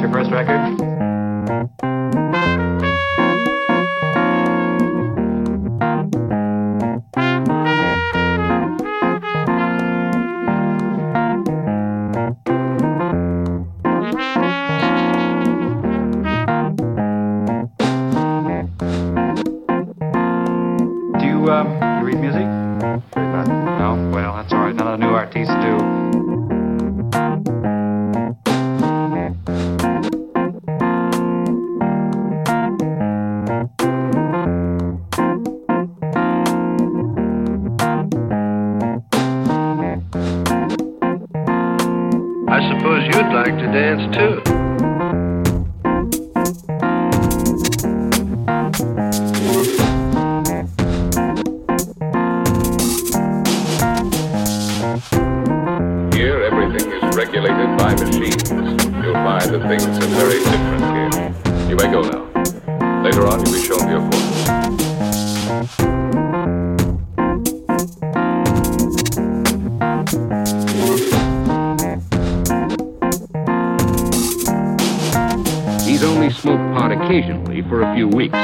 that's your first record? Um, you read music? No? Well, that's all right. None of the new artists do. I suppose you'd like to dance too. Here, everything is regulated by machines. You'll find that things are very different here. You may go now. Later on, you'll be shown your quarters. Only smoked pot occasionally for a few weeks,